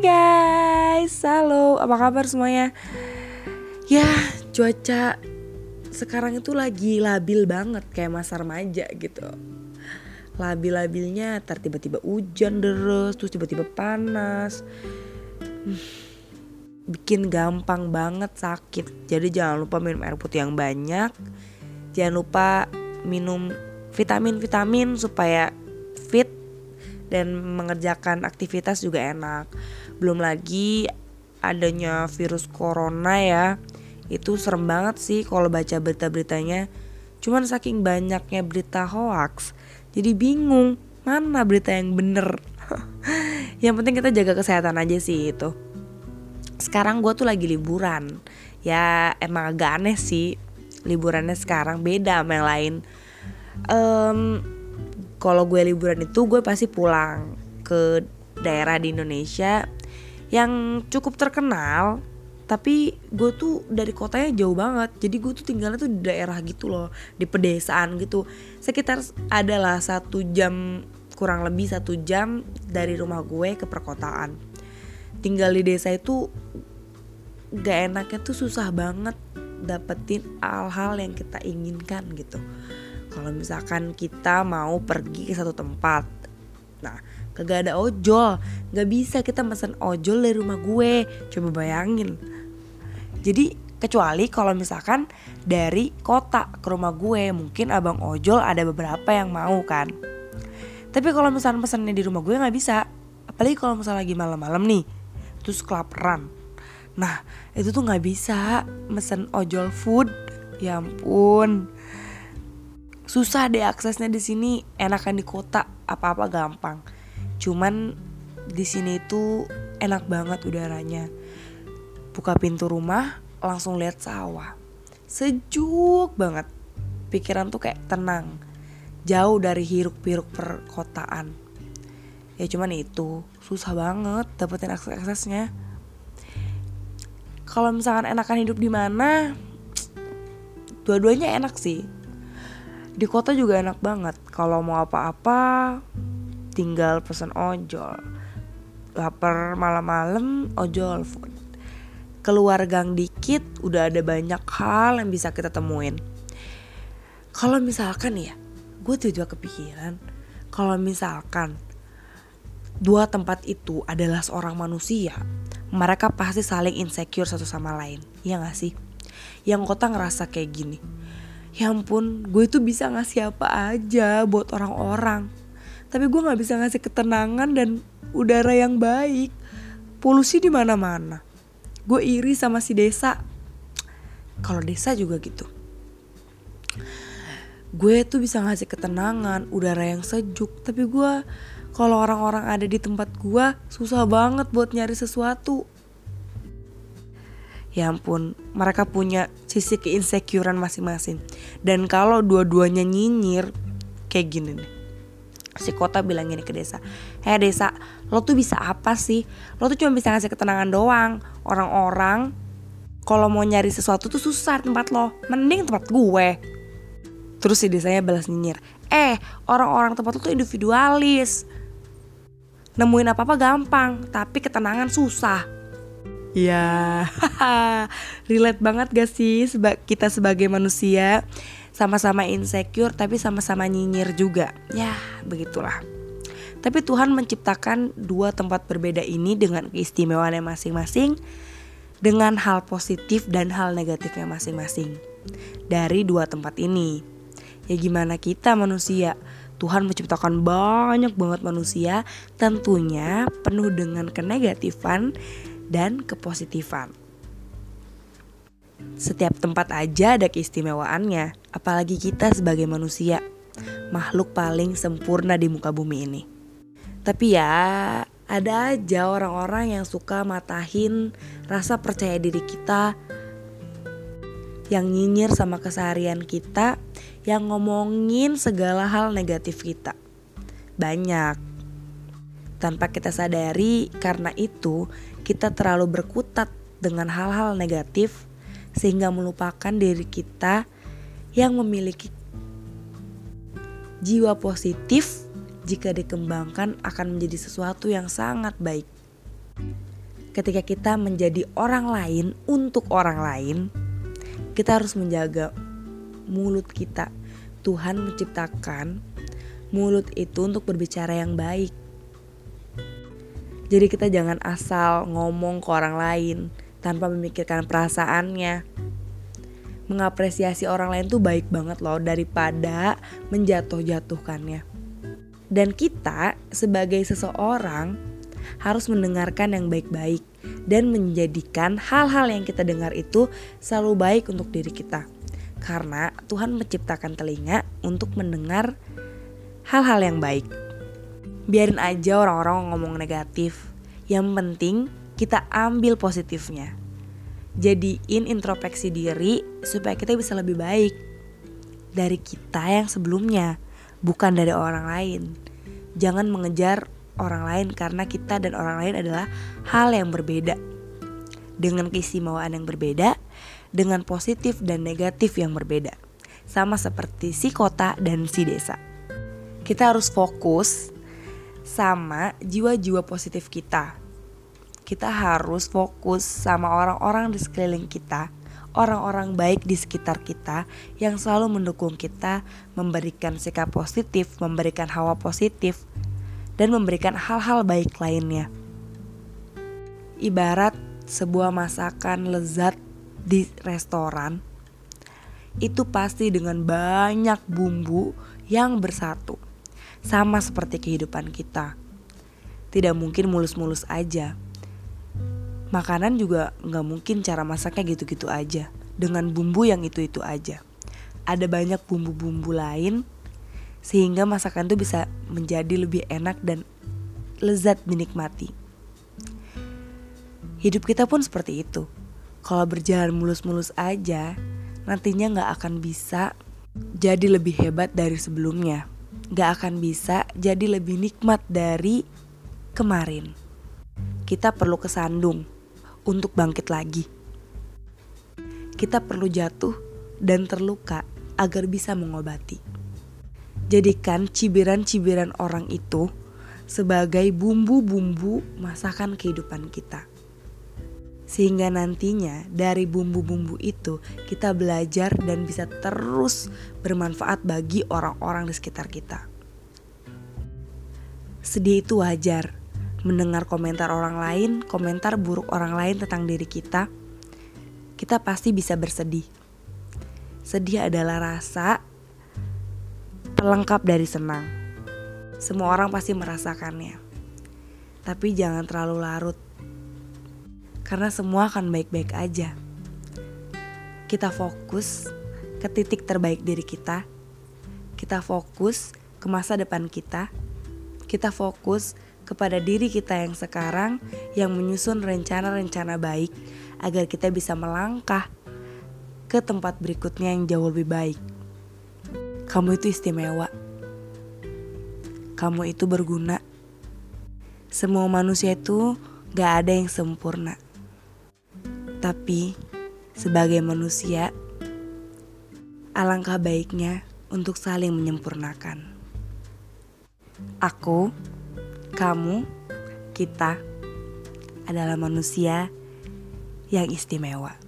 Guys, halo, apa kabar semuanya? Ya, cuaca sekarang itu lagi labil banget kayak masa remaja gitu. Labil-labilnya ntar tiba-tiba hujan deres, terus tiba-tiba panas. Hmm, bikin gampang banget sakit. Jadi jangan lupa minum air putih yang banyak. Jangan lupa minum vitamin-vitamin supaya fit dan mengerjakan aktivitas juga enak. Belum lagi adanya virus corona ya. Itu serem banget sih kalau baca berita-beritanya. Cuman saking banyaknya berita hoax, jadi bingung mana berita yang bener. yang penting kita jaga kesehatan aja sih itu. Sekarang gue tuh lagi liburan. Ya emang agak aneh sih liburannya sekarang beda sama yang lain. Um, kalau gue liburan itu gue pasti pulang ke daerah di Indonesia yang cukup terkenal tapi gue tuh dari kotanya jauh banget. Jadi gue tuh tinggalnya tuh di daerah gitu loh di pedesaan gitu. Sekitar adalah satu jam kurang lebih satu jam dari rumah gue ke perkotaan. Tinggal di desa itu gak enaknya tuh susah banget dapetin hal-hal yang kita inginkan gitu kalau misalkan kita mau pergi ke satu tempat nah kagak ada ojol. Nggak bisa kita pesen ojol dari rumah gue. Coba bayangin. Jadi kecuali kalau misalkan dari kota ke rumah gue mungkin abang ojol ada beberapa yang mau kan. Tapi kalau misalkan pesennya di rumah gue nggak bisa. Apalagi kalau misalnya lagi malam-malam nih terus kelaparan. Nah itu tuh nggak bisa mesen ojol food. Ya ampun susah deh aksesnya di sini enakan di kota apa-apa gampang. Cuman di sini itu enak banget udaranya. Buka pintu rumah langsung lihat sawah. Sejuk banget. Pikiran tuh kayak tenang. Jauh dari hiruk pikuk perkotaan. Ya cuman itu susah banget dapetin akses aksesnya kalau misalkan enakan hidup di mana dua-duanya enak sih di kota juga enak banget. Kalau mau apa-apa tinggal pesen ojol. Lapar malam-malam ojol food. Keluar gang dikit udah ada banyak hal yang bisa kita temuin. Kalau misalkan ya gue tiba-tiba kepikiran. Kalau misalkan dua tempat itu adalah seorang manusia mereka pasti saling insecure satu sama lain. Ya gak sih? Yang kota ngerasa kayak gini ya ampun gue tuh bisa ngasih apa aja buat orang-orang. Tapi gue nggak bisa ngasih ketenangan dan udara yang baik. Polusi di mana-mana. Gue iri sama si desa. Kalau desa juga gitu. Gue tuh bisa ngasih ketenangan udara yang sejuk. Tapi gue kalau orang-orang ada di tempat gue susah banget buat nyari sesuatu ya ampun mereka punya sisi keinsecurean masing-masing. Dan kalau dua-duanya nyinyir kayak gini nih. Si kota bilang gini ke desa heh desa lo tuh bisa apa sih? Lo tuh cuma bisa ngasih ketenangan doang. Orang-orang kalau mau nyari sesuatu tuh susah tempat lo. Mending tempat gue. Terus si desanya balas nyinyir eh orang-orang tempat lo tuh individualis. Nemuin apa-apa gampang tapi ketenangan susah Ya, relate banget gak sih seba kita sebagai manusia sama-sama insecure tapi sama-sama nyinyir juga. Ya, begitulah. Tapi Tuhan menciptakan dua tempat berbeda ini dengan keistimewaannya masing-masing dengan hal positif dan hal negatifnya masing-masing. Dari dua tempat ini. Ya gimana kita manusia? Tuhan menciptakan banyak banget manusia tentunya penuh dengan kenegatifan dan kepositifan. Setiap tempat aja ada keistimewaannya, apalagi kita sebagai manusia, makhluk paling sempurna di muka bumi ini. Tapi ya, ada aja orang-orang yang suka matahin rasa percaya diri kita, yang nyinyir sama keseharian kita, yang ngomongin segala hal negatif kita. Banyak. Tanpa kita sadari, karena itu kita terlalu berkutat dengan hal-hal negatif sehingga melupakan diri kita yang memiliki jiwa positif jika dikembangkan akan menjadi sesuatu yang sangat baik. ketika kita menjadi orang lain untuk orang lain, kita harus menjaga mulut kita. Tuhan menciptakan mulut itu untuk berbicara yang baik. Jadi kita jangan asal ngomong ke orang lain tanpa memikirkan perasaannya. Mengapresiasi orang lain tuh baik banget loh daripada menjatuh-jatuhkannya. Dan kita sebagai seseorang harus mendengarkan yang baik-baik dan menjadikan hal-hal yang kita dengar itu selalu baik untuk diri kita. Karena Tuhan menciptakan telinga untuk mendengar hal-hal yang baik. Biarin aja orang-orang ngomong negatif. Yang penting kita ambil positifnya. Jadiin introspeksi diri supaya kita bisa lebih baik dari kita yang sebelumnya, bukan dari orang lain. Jangan mengejar orang lain karena kita dan orang lain adalah hal yang berbeda. Dengan keistimewaan yang berbeda, dengan positif dan negatif yang berbeda. Sama seperti si kota dan si desa kita harus fokus sama jiwa-jiwa positif kita. Kita harus fokus sama orang-orang di sekeliling kita, orang-orang baik di sekitar kita yang selalu mendukung kita, memberikan sikap positif, memberikan hawa positif, dan memberikan hal-hal baik lainnya. Ibarat sebuah masakan lezat di restoran, itu pasti dengan banyak bumbu yang bersatu sama seperti kehidupan kita. Tidak mungkin mulus-mulus aja. Makanan juga nggak mungkin cara masaknya gitu-gitu aja. Dengan bumbu yang itu-itu aja. Ada banyak bumbu-bumbu lain sehingga masakan itu bisa menjadi lebih enak dan lezat dinikmati. Hidup kita pun seperti itu. Kalau berjalan mulus-mulus aja, nantinya nggak akan bisa jadi lebih hebat dari sebelumnya gak akan bisa jadi lebih nikmat dari kemarin. Kita perlu kesandung untuk bangkit lagi. Kita perlu jatuh dan terluka agar bisa mengobati. Jadikan cibiran-cibiran orang itu sebagai bumbu-bumbu masakan kehidupan kita. Sehingga nantinya dari bumbu-bumbu itu kita belajar dan bisa terus bermanfaat bagi orang-orang di sekitar kita. Sedih itu wajar. Mendengar komentar orang lain, komentar buruk orang lain tentang diri kita, kita pasti bisa bersedih. Sedih adalah rasa pelengkap dari senang. Semua orang pasti merasakannya. Tapi jangan terlalu larut karena semua akan baik-baik aja. Kita fokus ke titik terbaik diri kita. Kita fokus ke masa depan kita. Kita fokus kepada diri kita yang sekarang yang menyusun rencana-rencana baik agar kita bisa melangkah ke tempat berikutnya yang jauh lebih baik. Kamu itu istimewa. Kamu itu berguna. Semua manusia itu gak ada yang sempurna. Tapi, sebagai manusia, alangkah baiknya untuk saling menyempurnakan. Aku, kamu, kita adalah manusia yang istimewa.